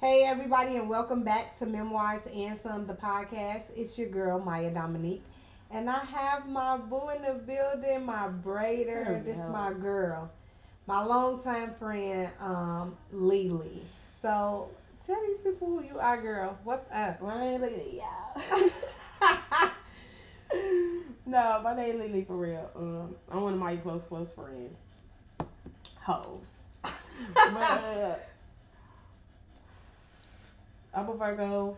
Hey, everybody, and welcome back to Memoirs and Some, the podcast. It's your girl, Myia Dominique. And I have my boo in the building, my braider. This is my girl, my longtime friend, um, Lily. So tell these people who you are, girl. What's up? Really, yeah. no, my name Lily for real. Um, I'm one of my close, close friends. Hoes. but uh, I'm a Virgo.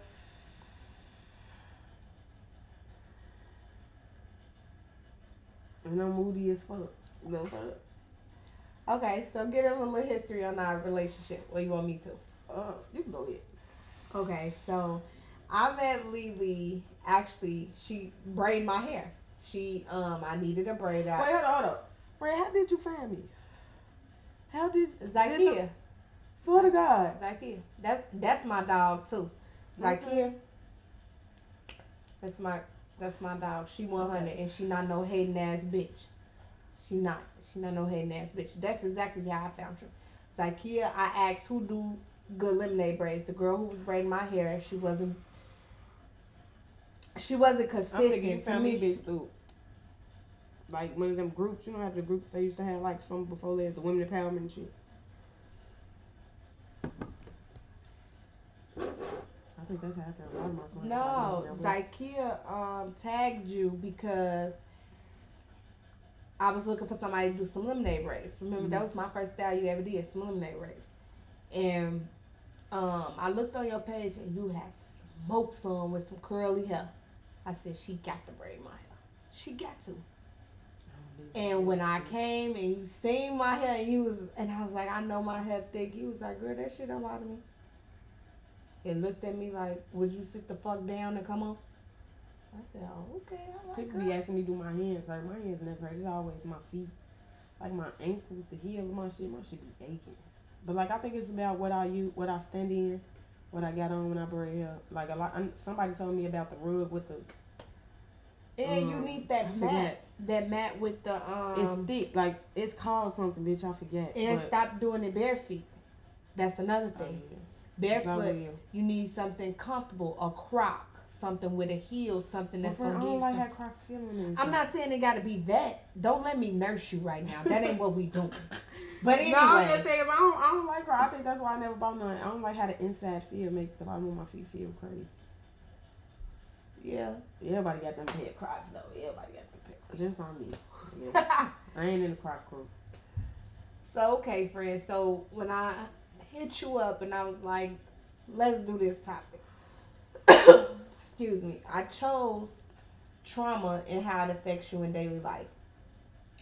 And I'm moody as fuck. No fuck. Okay, so get a little history on our relationship. What you want me to? Uh, you can go ahead. Okay, so I met Lily. Actually, she braided my hair. She um, I needed a braid out. Wait, hold on, hold on. Ray, how did you find me? How did Zakia. Swear to God. Zakia. That's that's my dog too. Zakia. Okay. That's my that's my dog. She one hundred and she not no hating ass bitch. She not. She not no hating ass bitch. That's exactly how I found her. Zakia, I asked who do good lemonade braids. The girl who was braiding my hair, she wasn't she wasn't I'm thinking you consistent to me, me. bitch, through like one of them groups. You know how the groups they used to have like some before they had the women empowerment and shit. I think that's found a lot of my clients. No, like, um tagged you because I was looking for somebody to do some lemonade braids. Remember that Mhm. was my first style you ever did, some lemonade braids. And um I looked on your page and you had smoked some with some curly hair. I said she got to braid my hair. She got to. And when I came and you seen my hair and you was and I was like, I know my hair thick. You was like, girl, that shit don't bother me. And looked at me like, would you sit the fuck down and come on? I said, oh, okay, I like People be asking me to do my hands. Like my hands never hurt. It's always my feet, like my ankles, the heel of my shit. My shit be aching. But like I think it's about what I use, what I stand in, what I got on when I braid hair. Like a lot. I'm- Somebody told me about the rug with the. And you Um, need I that mat, that mat with the um. It's thick. Like it's called something, bitch. I forget. and but- stop doing it bare feet. That's another Oh, thing. yeah. Barefoot, you need something comfortable, a croc, something with a heel, something that's friend, gonna I don't like some- how Crocs feel on the I'm not saying it got to be that. Don't let me nurse you right now. That ain't what we doing. But anyway, No, I'm just saying I don't, I don't like Crocs. I think that's why I never bought none. I don't like how the inside feel make the bottom of my feet feel crazy. yeah. Everybody got them pet Crocs though. Everybody got them pet Crocs. Just not me. I ain't in the Croc crew. So okay, friend. So when I hit you up and I was like, let's do this topic. Excuse me. I chose trauma and how it affects you in daily life.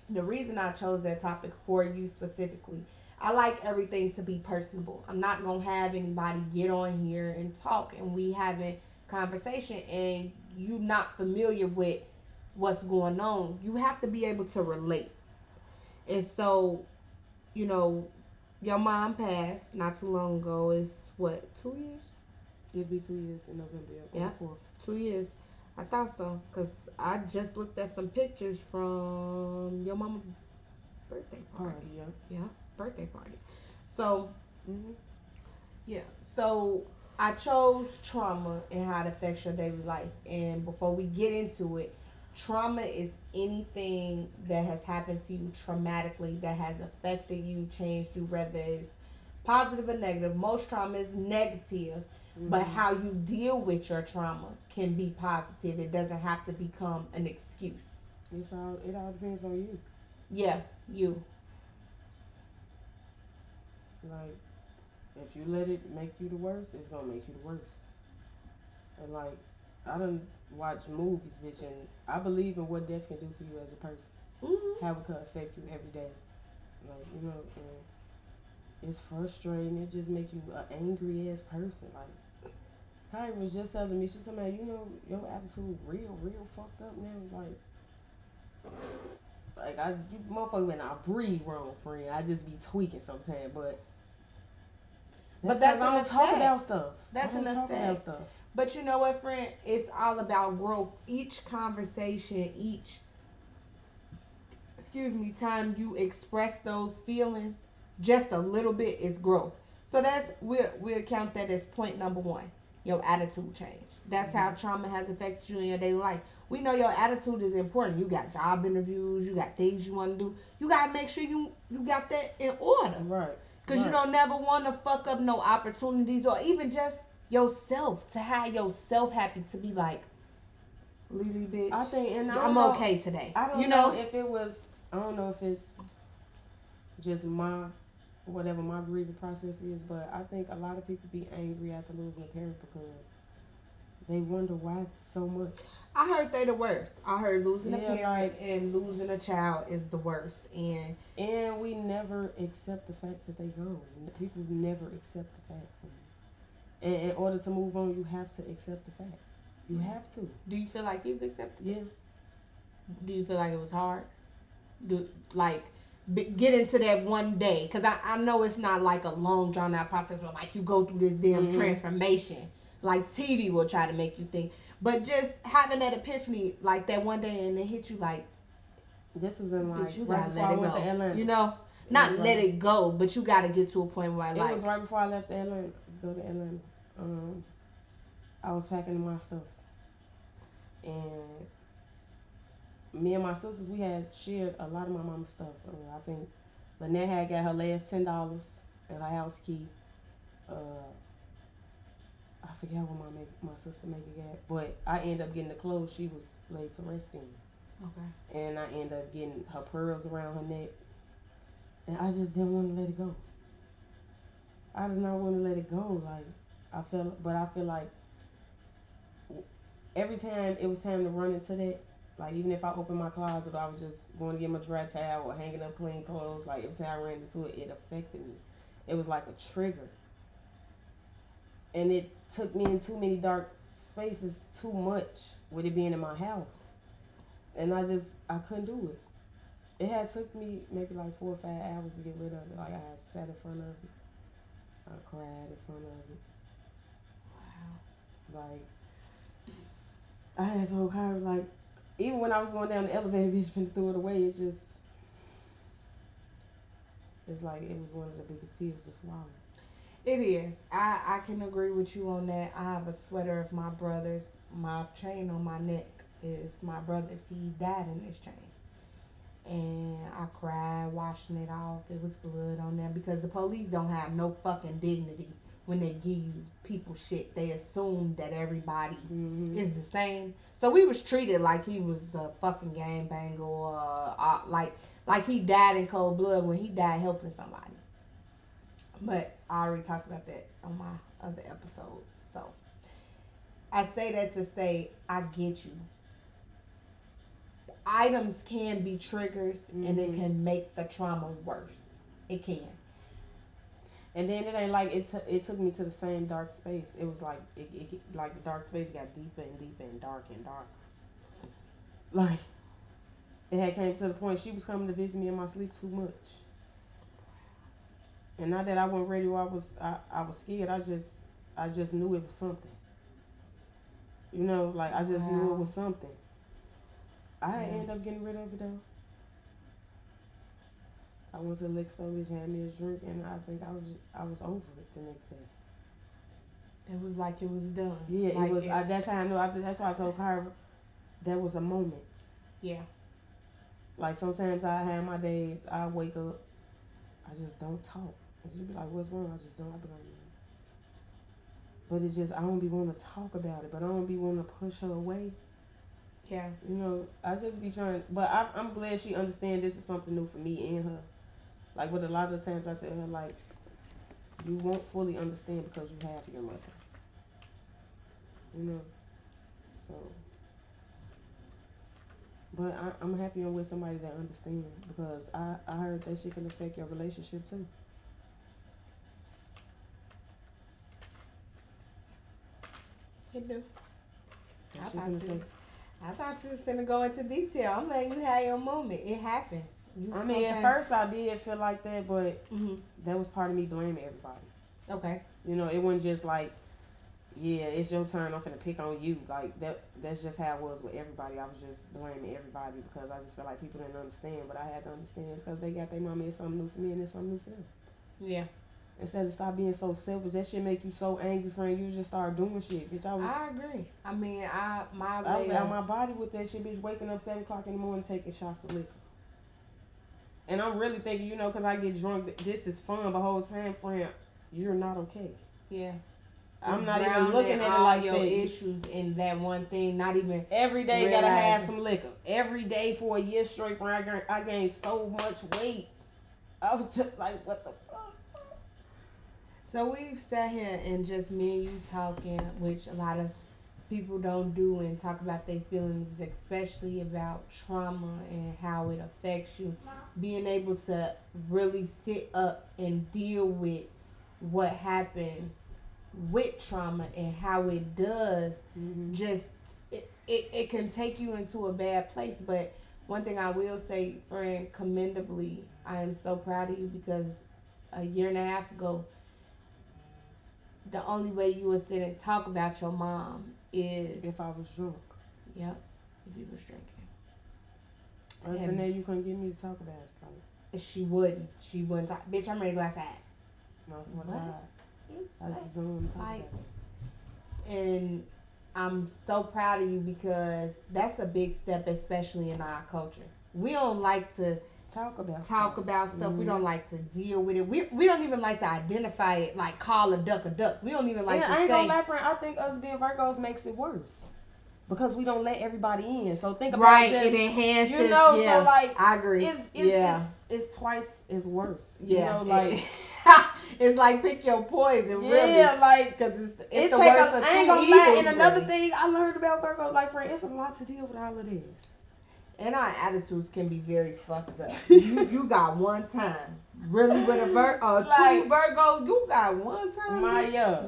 The reason I chose that topic for you specifically, I like everything to be personable. I'm not gonna have anybody get on here and talk and we having conversation and you not familiar with what's going on. You have to be able to relate. And so you know, your mom passed not too long ago. It's what two years? It'd be two years in November. Yeah. Fourth. Two years. I thought so, cause I just looked at some pictures from your mama's birthday party. Party. Yeah. Yeah, birthday party. So Mm-hmm. yeah, so I chose trauma and how it affects your daily life. And before we get into it, trauma is anything that has happened to you traumatically that has affected you, changed you, whether it's positive or negative. Most trauma is negative, but Mm-hmm. how you deal with your trauma can be positive. It doesn't have to become an excuse. It's all. It all depends on you. Yeah, you. Like, if you let it make you the worst, it's gonna make you the worst. And like, I don't watch movies, bitch, and I believe in what death can do to you as a person. Mm-hmm. How it can affect you every day. Like, you know, and it's frustrating. It just makes you an angry ass person. Like, Kyrie was just telling me, she me, you know, your attitude real, real fucked up now. Like, like I, you motherfucker, when I breathe wrong, friend, I just be tweaking sometimes, but. but that's I don't talk about stuff. That's an talk about stuff. But you know what, friend? It's all about growth. Each conversation, each excuse me, time you express those feelings, just a little bit is growth. So that's we'll we'll count that as point number one. Your attitude change. That's how mm-hmm. trauma has affected you in your daily life. We know your attitude is important. You got job interviews, you got things you want to do. You gotta make sure you you got that in order. Right. Cause you don't never want to fuck up no opportunities or even just yourself to have yourself happy to be like, Lily bitch. I think, and I I'm know- okay today. I don't you know, know, if it was. I don't know if it's just my whatever my grieving process is, but I think a lot of people be angry after losing a parent because they wonder why so much. I heard they the worst. I heard losing a Yeah, parent and losing a child is the worst. And And we never accept the fact that they go. People never accept the fact. And in order to move on, you have to accept the fact. You have to. do you feel like you've accepted? Yeah. Do you feel like it was hard? Do like get into that one day? Cause I, I know it's not like a long drawn out process, but like you go through this damn Mhm. transformation. Like TV will try to make you think, but just having that epiphany like that one day and it hit you like, This was in like you right gotta let it go. Atlanta. You know, not let like- it go, but you gotta get to a point where It like, It was right before I left Atlanta. Go to Atlanta. Um, I was packing my stuff, and me and my sisters we had shared a lot of my mama's stuff. Uh, I think Lynette had got her last ten dollars and her house key. Uh, I forget what my my sister Maggie got, but I ended up getting the clothes she was laid to rest in okay, and I ended up getting her pearls around her neck, and I just didn't want to let it go. I did not want to let it go. Like I felt, but I feel like every time it was time to run into that, like even if I opened my closet, I was just going to get my dry towel or hanging up clean clothes. Like every time I ran into it, it affected me. It was like a trigger, and it took me in too many dark spaces too much with it being in my house and I just I couldn't do it. It had took me maybe like four or five hours to get rid of it. Like I had sat in front of it, I cried in front of it. wow, Like I had so hard. Like even when I was going down the elevator, bitch finna threw it away. It just it's like it was one of the biggest pills to swallow. It is. I I can agree with you on that. I have a sweater of my brother's. My chain on my neck is my brother's. He died in this chain, and I cried washing it off. It was blood on there because the police don't have no fucking dignity when they give you people shit. They assume that everybody Mm-hmm. is the same. So we was treated like he was a fucking gangbanger or uh, like like he died in cold blood when he died helping somebody. But I already talked about that on my other episodes. So I say that to say I get you. Items can be triggers and it Mhm. can make the trauma worse. It can. And then it ain't like it. T- it took me to the same dark space. It was like it, it like the dark space got deeper and deeper and darker and darker. Like it had came to the point she was coming to visit me in my sleep too much. And not that I wasn't ready or I was I, I was scared. I just I just knew it was something. You know, like I just knew it was something. I Yeah. ended up getting rid of it though. I went to the liquor store, bitch had me a drink, and I think I was I was over it the next day. It was like it was done. Yeah, Like it was. I, that's how I knew. I, that's why I told Kyra that was a moment. yeah. Like sometimes I have my days. I wake up, I just don't talk. And she'd be like, "What's wrong?" I just don't. I be like, "No." But it just I don't be want to talk about it. But I don't be want to push her away. Yeah. You know, I just be trying. But I, I'm glad she understand this is something new for me and her. Like, but a lot of the times I tell her like, you won't fully understand because you have your mother. You know, so. But I, I'm happy I'm with somebody that understands because I, I heard that shit can affect your relationship too. It do. That I shit can you affect- I thought you was finna go into detail. I'm letting you have your moment. It happens. You I mean, at first I did feel like that, but Mhm. that was part of me blaming everybody. Okay. You know, it wasn't just like, yeah, it's your turn. I'm finna pick on you. Like that. That's just how it was with everybody. I was just blaming everybody because I just felt like people didn't understand. But I had to understand it's because they got their mama. It's something new for me, and it's something new for them. Yeah. Instead of stop being so selfish, that shit make you so angry, friend. You just start doing shit, bitch. I was, I agree. I mean, I my I was out my body with that shit, bitch. Waking up seven o'clock in the morning, taking shots of liquor. And I'm really thinking, you know, cause I get drunk. This is fun, but whole time, friend, you're not okay. yeah. I'm not even looking at it like your that. issues in that one thing. Not even Every day gotta have some liquor. Every day for a year straight, friend. I gained, I gained so much weight. I was just like, what the? So we've sat here and just me and you talking, which a lot of people don't do, and talk about their feelings, especially about trauma and how it affects you. Being able to really sit up and deal with what happens with trauma and how it does mm-hmm. just it, it, it can take you into a bad place but one thing i will say friend commendably i am so proud of you because a year and a half ago the only way you would sit and talk about your mom is If I was drunk. yep if you was drinking Other And- than that, you couldn't get me to talk about it. Like, she wouldn't she wouldn't talk bitch i'm ready to go outside no, I swear to What? It's I like- just don't want to talk Like- about it. and I'm so proud of you because that's a big step, especially in our culture. We don't like to Talk about talk stuff. about stuff. We Mhm. don't like to deal with it. We we don't even like to identify it, like call a duck a duck. We don't even like yeah, to I ain't say gonna lie, friend. I think us being Virgos makes it worse because we don't let everybody in. So think about it. right. just, It enhances. you know, so, like, I agree. it's it's, yeah, it's it's twice as worse. yeah. You know, like it's like pick your poison. yeah, really, like because it's, it's it the take worst a, of I ain't gonna lie. And another thing I learned about Virgos, like friend, it's a lot to deal with all of this. And our attitudes can be very fucked up. you you got one time. Really with a Vir- a Like- true Virgo, you got one time. My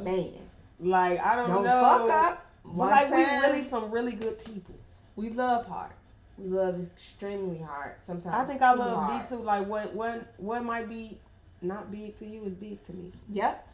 man. like I don't, Don't know, fuck up. but One like we really some really good people. we love hard. We love extremely hard. Sometimes I think I love hard. big too. Like what what what might be not big to you is big to me. Yep,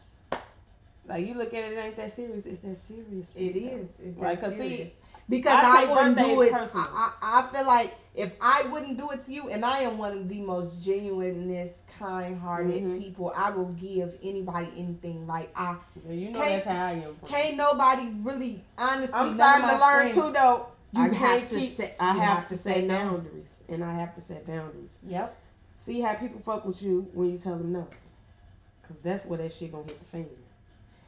Like you look at it, it ain't that serious. It's that serious. it is. It's Like, 'cause see, serious. Because I I, wouldn't do it. I. I, I feel like if I wouldn't do it to you, and I am one of the most genuineness, kind-hearted Mhm. people, I will give anybody anything. Like I Yeah, you know Can't- that's how I am. Can't nobody really honestly. I'm starting to learn friends- too, though. You I have to keep. set- I have, have to to set say no. boundaries, and I have to set boundaries. Yep. See how people fuck with you when you tell them no, cause that's where that shit gonna hit the fan.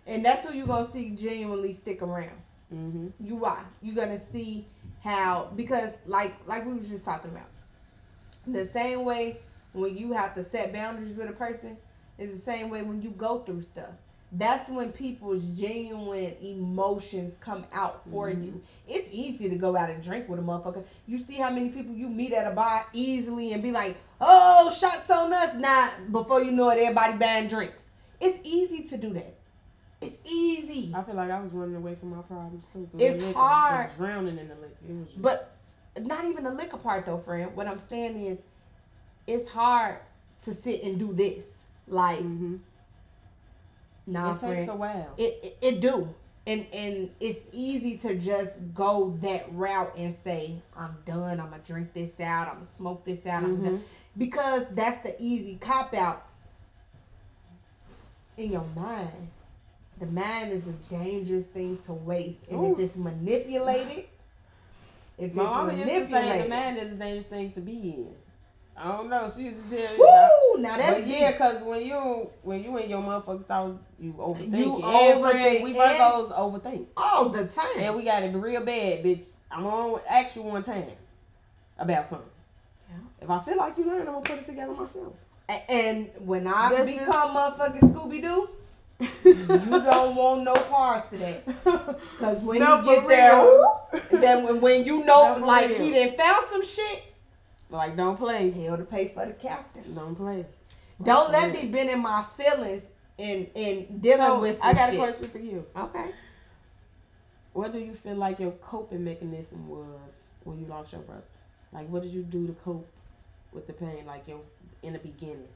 And that's who you gonna see genuinely stick around. Mm-hmm. You are. You're gonna see how because like like we was just talking about. The same way when you have to set boundaries with a person is the same way when you go through stuff. That's when people's genuine emotions come out for Mhm. you. It's easy to go out and drink with a motherfucker. You see how many people you meet at a bar easily and be like, "Oh, shots on us!" Now, before you know it, everybody buying drinks. It's easy to do that. It's easy. I feel like I was running away from my problems too. It's liquor, hard. drowning in the liquor. Just, But not even the liquor part though, friend. What I'm saying is, it's hard to sit and do this. Like, hmm nah, it takes friend. a while. It, it it do, and and it's easy to just go that route and say, I'm done. I'm gonna drink this out. I'm gonna smoke this out. Mhm. done. because that's the easy cop out. In your mind, the mind is a dangerous thing to waste, and if it's manipulated, if My it's mama used to say the manipulated, man is a dangerous thing to be in. I don't know. She used to tell you. Woo! Now that's But yeah, cause when you when you in your motherfucking thoughts, you overthink. You it. And friend, overthink, We Virgos overthink, all the time. and we got it real bad, bitch. I'm gonna ask you one time about something. Yeah. If I feel like you lying, I'm gonna put it together myself. And when I That's become motherfucking Scooby Doo, you don't want no parts of that. Cause when No, for get there, then when, when you know, No, like real. he done found some shit, like, don't play. hell to pay for the captain. Don't play. Don't let Yeah. me bend in my feelings in in dealing So, with some I got shit. a question for you. Okay. What do you feel like your coping mechanism was when you lost your brother? Like, what did you do to cope with the pain? Like, your in the beginning,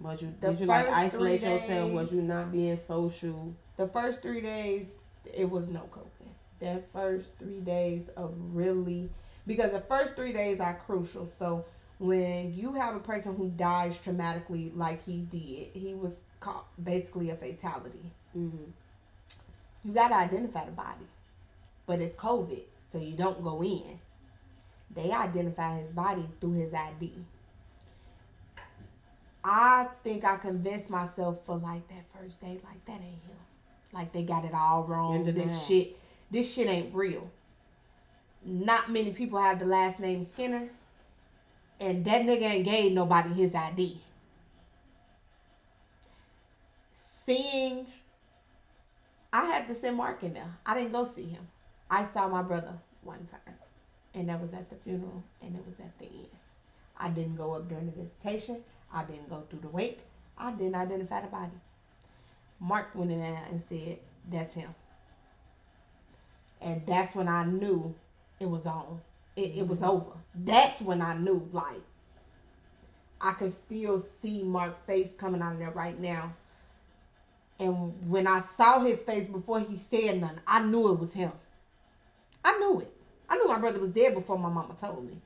was you The did you like isolate three yourself? Was you not being social? The first three days, it was no coping. That first three days of really, because the first three days are crucial. So when you have a person who dies traumatically like he did, he was caught basically a fatality. Mm-hmm. You gotta identify the body, but it's COVID, so you don't go in. They identify his body through his ID. I think I convinced myself for like that first day, like that ain't him. Like they got it all wrong. This shit, this shit ain't real. Not many people have the last name Skinner, and that nigga ain't gave nobody his ID. Seeing, I had to send Mark in there. I didn't go see him. I saw my brother one time, and that was at the funeral, and it was at the end. I didn't go up during the visitation. I didn't go through the wake. I didn't identify the body. Mark went in there and said, "That's him." And that's when I knew it was on. It, it was mm-hmm. over. That's when I knew, like, I could still see Mark's face coming out of there right now. And when I saw his face before he said nothing, I knew it was him. I knew it. I knew my brother was dead before my mama told me.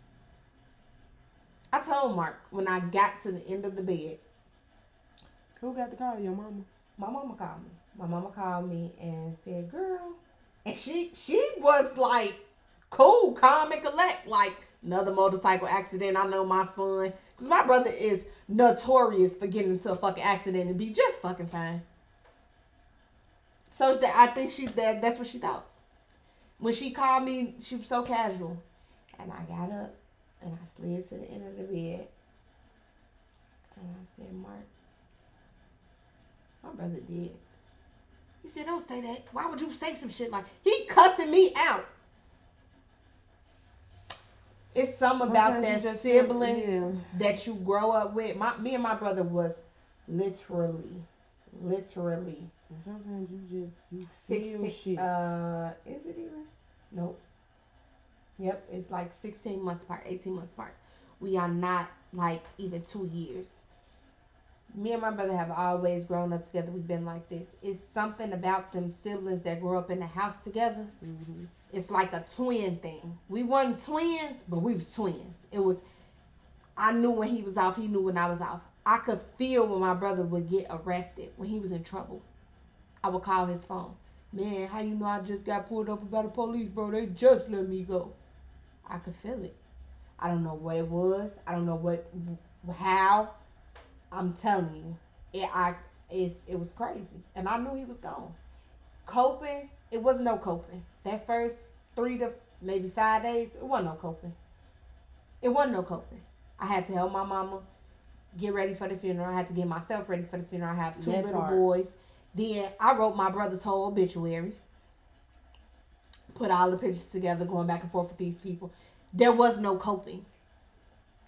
I told Mark when I got to the end of the bed, Who got the call? Your mama. my mama called me. My mama called me and said, "Girl," and she she was like cool, calm, and collect. Like another motorcycle accident. I know my son, because my brother is notorious for getting into a fucking accident and be just fucking fine. So that I think she that that's what she thought. When she called me, she was so casual, and I got up and I slid to the end of the bed, and I said, "Mark." My brother did. He said, "Don't say that. Why would you say some shit like he cussing me out?" It's something about that you just feel- sibling Yeah. that you grow up with. My me and my brother was literally, literally sometimes you just you feel sixteen. shit. Uh, is it even? Nope. Yep, it's like sixteen months apart, eighteen months apart. We are not like even two years. Me and my brother have always grown up together. We've been like this. It's something about them siblings that grew up in the house together. hmm It's like a twin thing. We weren't twins, but we was twins. It was. I knew when he was off. He knew when I was off. I could feel when my brother would get arrested when he was in trouble. I would call his phone. Man, how you know I just got pulled over by the police, bro? They just let me go. I could feel it. I don't know what it was. I don't know what, how. I'm telling you, it I it's it was crazy, and I knew he was gone. Coping, it wasn't no coping. That first three to maybe five days, it wasn't no coping. It wasn't no coping. I had to help my mama get ready for the funeral. I had to get myself ready for the funeral. I have two That little part. boys. Then I wrote my brother's whole obituary. Put all the pictures together, going back and forth with these people. There was no coping.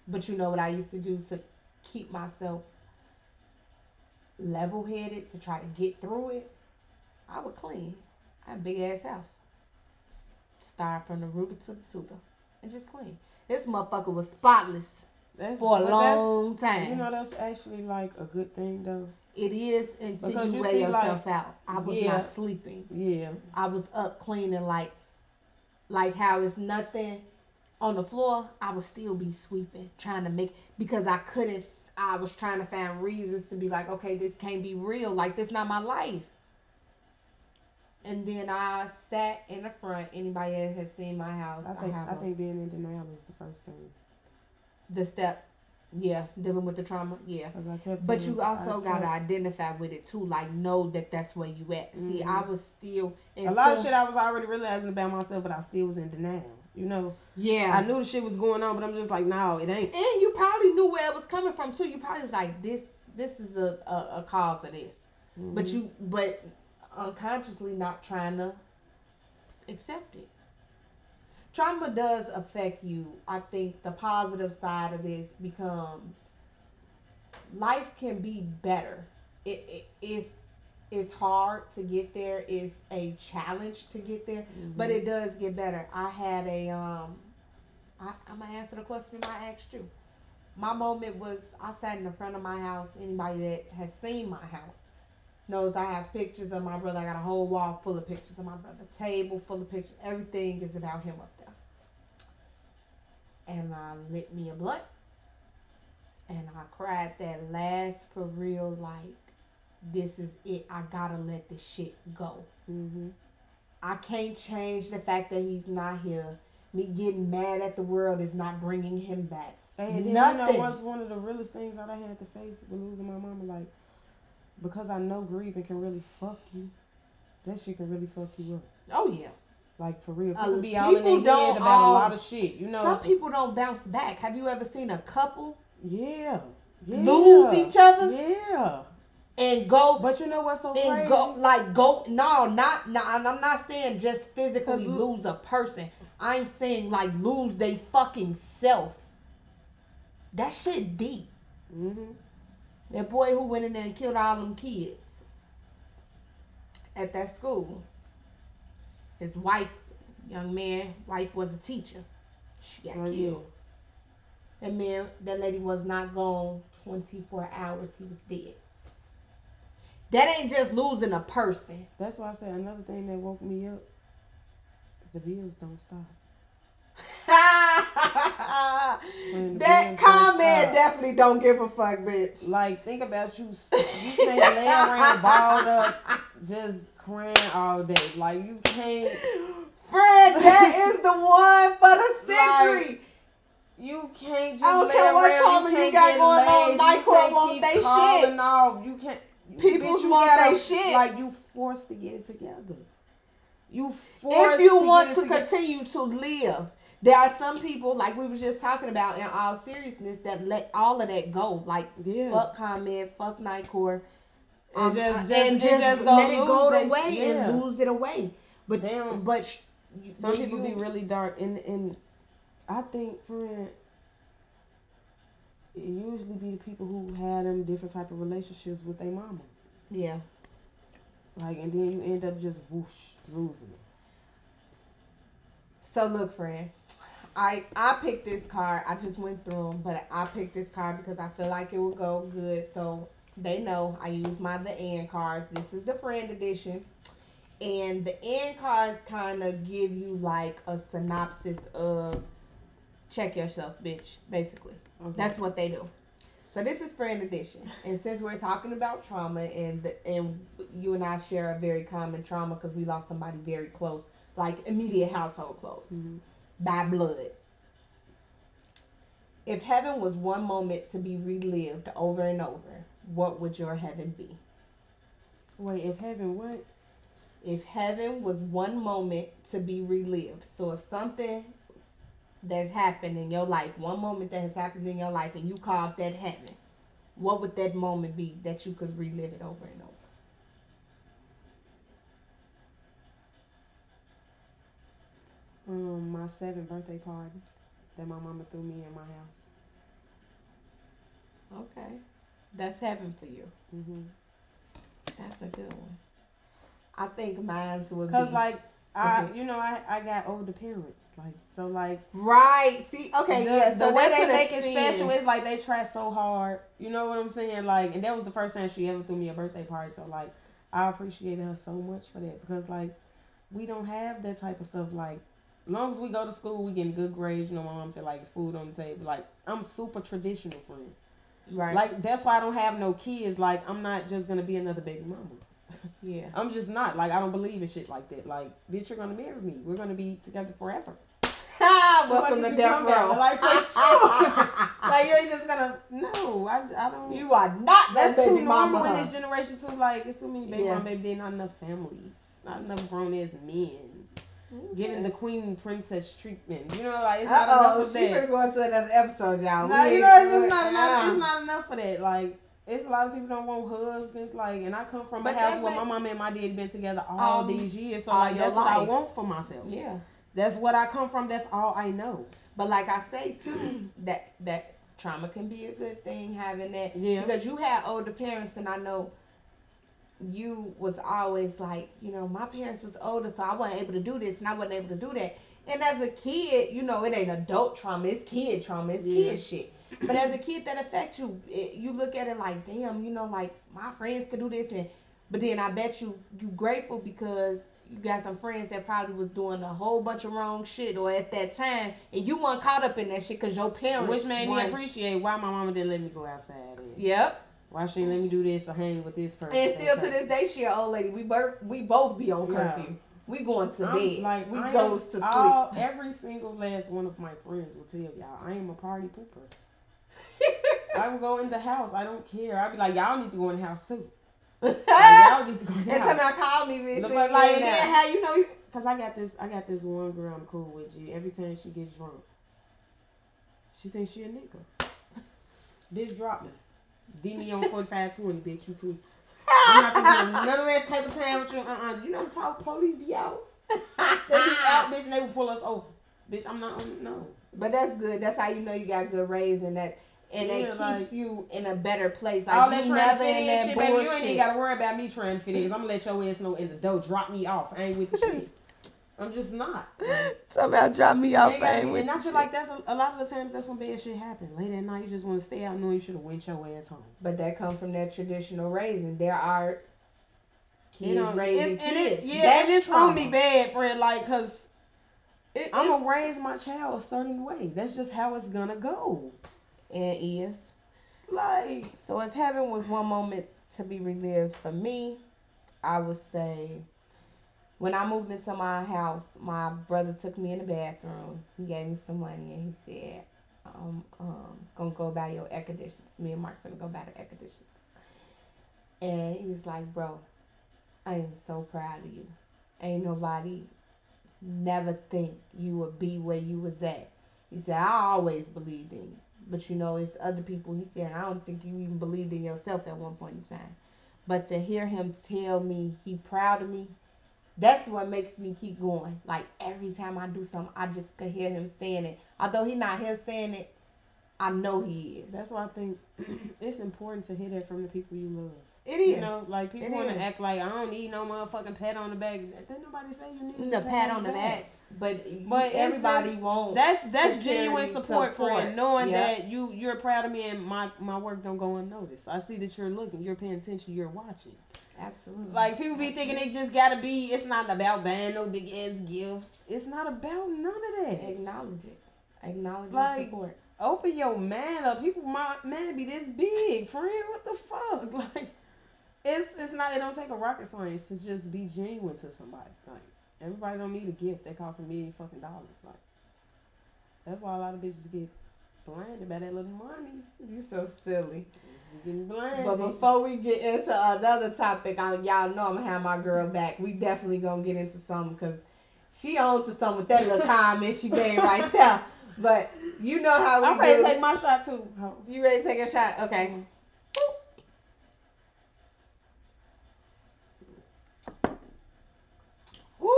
But you know what I used to do to keep myself level headed to try to get through it? I would clean. I had a big ass house. Start from the rooter to the tutor. And just clean. This motherfucker was spotless That's, for a long time. You know that's actually like a good thing though. it is until Because you, you wear yourself like, out. I was yeah. not sleeping. Yeah. I was up cleaning like like how it's nothing on the floor, I would still be sweeping, trying to make because I couldn't I was trying to find reasons to be like, okay, this can't be real. Like this not my life. And then I sat in the front. Anybody that has seen my house, I I, think I a- think being in denial is the first thing. the step. Yeah, dealing with the trauma. Yeah. Cause I kept. But you also I gotta kept- identify with it too. Like know that that's where you at. See, I Mhm. was still a lot of shit I was already realizing about myself, but I still was in denial. You know, Yeah, I knew the shit was going on, but I'm just like, no, it ain't. and you probably knew where it was coming from too. You probably was like, this, this is a a, a cause of this, but Mm-hmm. you, but unconsciously not trying to accept it. Trauma does affect you. I think the positive side of this becomes life can be better. It, it it's it's hard to get there. It's a challenge to get there, but Mm-hmm. it does get better. I had a um, I, I'm gonna answer the question I asked you. My moment was I sat in the front of my house. Anybody that has seen my house knows I have pictures of my brother. I got a whole wall full of pictures of my brother, table full of pictures. Everything is about him up there. And I lit me a blunt And I cried that last for real, like, this is it. I gotta let this shit go. Mm-hmm. I can't change the fact that he's not here. Me getting mad at the world is not bringing him back. And then Nothing. you know what's one of the realest things that I had to face with losing my mama, like because I know grieving can really fuck you. That shit can really fuck you up. Oh yeah. Like for real. Uh, People be all in their head about all- a lot of shit. You know. Some people don't bounce back. Have you ever seen a couple yeah. Yeah. lose each other Yeah. and go But you know what's so and crazy? go like go no not no and I'm not saying just physically lose a person. I'm saying like lose they fucking self. That shit deep. mm-hmm. That boy who went in there and killed all them kids at that school. His wife, young man, wife was a teacher. She got Oh, yeah. killed. That man, that lady was not gone 24 hours. He was dead. That ain't just losing a person. That's why I say another thing that woke me up. The bills don't stop. That ComEd definitely don't give a fuck, bitch. Like, think about you. You can't lay around balled up, just crying all day. Like, you can't. Fred, that is the one for the century. You can't just I don't care what trauma you you got going on, lazy. Nyquil You can't want keep they shit. Off. You can't. Peoples bitch, you they shit. Like you forced to get it together. You forced if you to want to together. continue to live, there are some people, like we was just talking about in all seriousness, that let all of that go. Like Yeah. fuck ComEd, fuck Nicor. Um, and just- just- and just, just go let it go they- away yeah. and lose it away. But Damn. but sh- Some people you- be really dark, and and I think, friend, it usually be the people who had them different type of relationships with their mama. yeah. Like, and then you end up just whoosh losing it. So look, friend, I I picked this card. I just went through them, but I picked this card because I feel like it will go good. So they know I use my the end cards. This is the friend edition, and the end cards kind of give you like a synopsis of check yourself, bitch. Basically, Okay. that's what they do. So this is friend edition, and since we're talking about trauma, and the, and you and I share a very common trauma because we lost somebody very close, like immediate household close, Mhm. by blood. If heaven was one moment to be relived over and over, what would your heaven be? Wait, if heaven what? If heaven was one moment to be relived, so if something that's happened in your life, one moment that has happened in your life, and you called that heaven, what would that moment be that you could relive it over and over? Um, my seventh birthday party that my mama threw me in my house. Okay, that's heaven for you. Mm-hmm. That's a good one. I think mine's would be Cause like I, Okay. you know, I I got older parents, like so like right. See, okay, the, yeah. the way they make it special is like they try so hard. You know what I'm saying? Like, and that was the first time she ever threw me a birthday party. So like, I appreciated her so much for that because like, we don't have that type of stuff. Like, as long as we go to school, we getting good grades. You know, my mom feel like it's food on the table. Like, I'm super traditional friend. Right? Like that's why I don't have no kids. Like, I'm not just gonna be another baby mama. yeah. I'm just not. Like, I don't believe in shit like that. Like, bitch, you're gonna marry me. We're gonna be together forever. Welcome to death row. Like, for sure. like you ain't just gonna no. I, I don't. you are not that's that too baby mama. normal in this generation too. Like it's too many baby Yeah. mama, baby. Not enough families. Not enough grown ass men giving the queen princess treatment. You know, like it's not Uh enough she that. gonna go into another episode, y'all. No, We you know, it's just not enough. It's not enough for that. Like, it's a lot of people don't want husbands. Like, and I come from But a house where my mom and my dad been together all All- these years. So like, that's what I want for myself. Yeah, That's what I come from. That's all I know. but like I say too, that that trauma can be a good thing having that. Yeah. Because you had older parents, and I know you was always like, you know, my parents was older, so I wasn't able to do this, and I wasn't able to do that. And as a kid, you know, it ain't adult trauma; it's kid trauma, it's Yeah. kid shit. But as a kid, that affects you. It, you look at it like, damn, you know, like my friends could do this, and But then I bet you you grateful because you got some friends that probably was doing a whole bunch of wrong shit or at that time and you weren't caught up in that shit because your parents Which made me appreciate why my mama didn't let me go outside. Yep. Why she let me do this or hang with this person. And still to this day, she an old lady. We both we both be on Yeah. curfew. We going to I'm bed. like we I goes am to sleep. all- every single last one of my friends will tell y'all I am a party pooper. I will go in the house. I don't care. I'll be like, y'all need to go in the house too. Like, y'all need to go in the and tell me. I called me, bitch. We like, like, then how you know? Cause I got this, I got this one girl I'm cool with. You every time she gets drunk, she thinks she a nigga. bitch, drop me. D me on forty five twenty, bitch. You tweet. I'm not none of that type of time with you. Uh uh You know the police be out. They be out, bitch, and they will pull us over. Bitch, I'm not on. No. But that's good. That's how you know you got good raising that, and Yeah, it keeps like- you in a better place. Like All that you never in that shit, baby. You ain't even gotta worry about me trying to fit in. I'm gonna let your ass know in the door. Drop me off. I ain't with the shit. I'm just not. Like, Somehow drop me off. Ain't gotta and I feel like that's a, a lot of the times that's when bad shit happen. Late at night, you just want to stay out knowing you should have went your ass home. But that come from that traditional raising. There are kids You know, raising it's, and kids. it, yeah, That's and it's trauma. on me bad, friend. Like, cause It- I'm gonna raise my child a certain way. That's just how it's gonna go. and is. Like, So if heaven was one moment to be relived for me, I would say when I moved into my house, my brother took me in the bathroom. He gave me some money and he said, um, um, gonna go buy your air conditioners. Me and Mark finna go buy the air conditioners. And he was like, bro, I am so proud of you. Ain't nobody never think you would be where you was at. He said, I always believed in you. But you know, it's other people. He said, I don't think you even believed in yourself at one point in time. But to hear him tell me he proud of me, that's what makes me keep going. Like every time I do something, I just can hear him saying it. Although he not here saying it, I know he is. that's why I think it's important to hear that from the people you love. It is. You know, like people want to act like I don't need no motherfucking pat on the back. Didn't nobody say you need the a pat on the back, but But everybody just- won't. That's that's genuine support, for it, knowing Yeah. that you you're proud of me and my my work don't go unnoticed. I see that you're looking, you're paying attention, you're watching. Absolutely. Like people be thinking it just gotta be. It's not about buying no big ass gifts. It's not about none of that. acknowledge it. Acknowledge it. Like- support. Open your man up. People, my man be this big, friend. What the fuck? Like, it's it's not. It don't take a rocket science to just be genuine to somebody. Like everybody don't need a gift that costs a million fucking dollars. Like that's why a lot of bitches get blinded by that little money. You so silly. We getting blinded. But before we get into another topic, I, y'all know I'm gonna have my girl back. We definitely gonna get into something because she on to something with that little comment she made right there. But you know how we I'm ready do. to take my shot too. You ready to take a shot? Okay. Mm-hmm. Woo.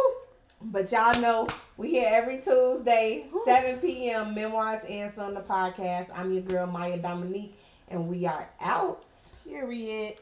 But y'all know we here every Tuesday, 7 p.m. Memoirs Answer on the podcast. I'm your girl Myia Dominique, and we are out. Period.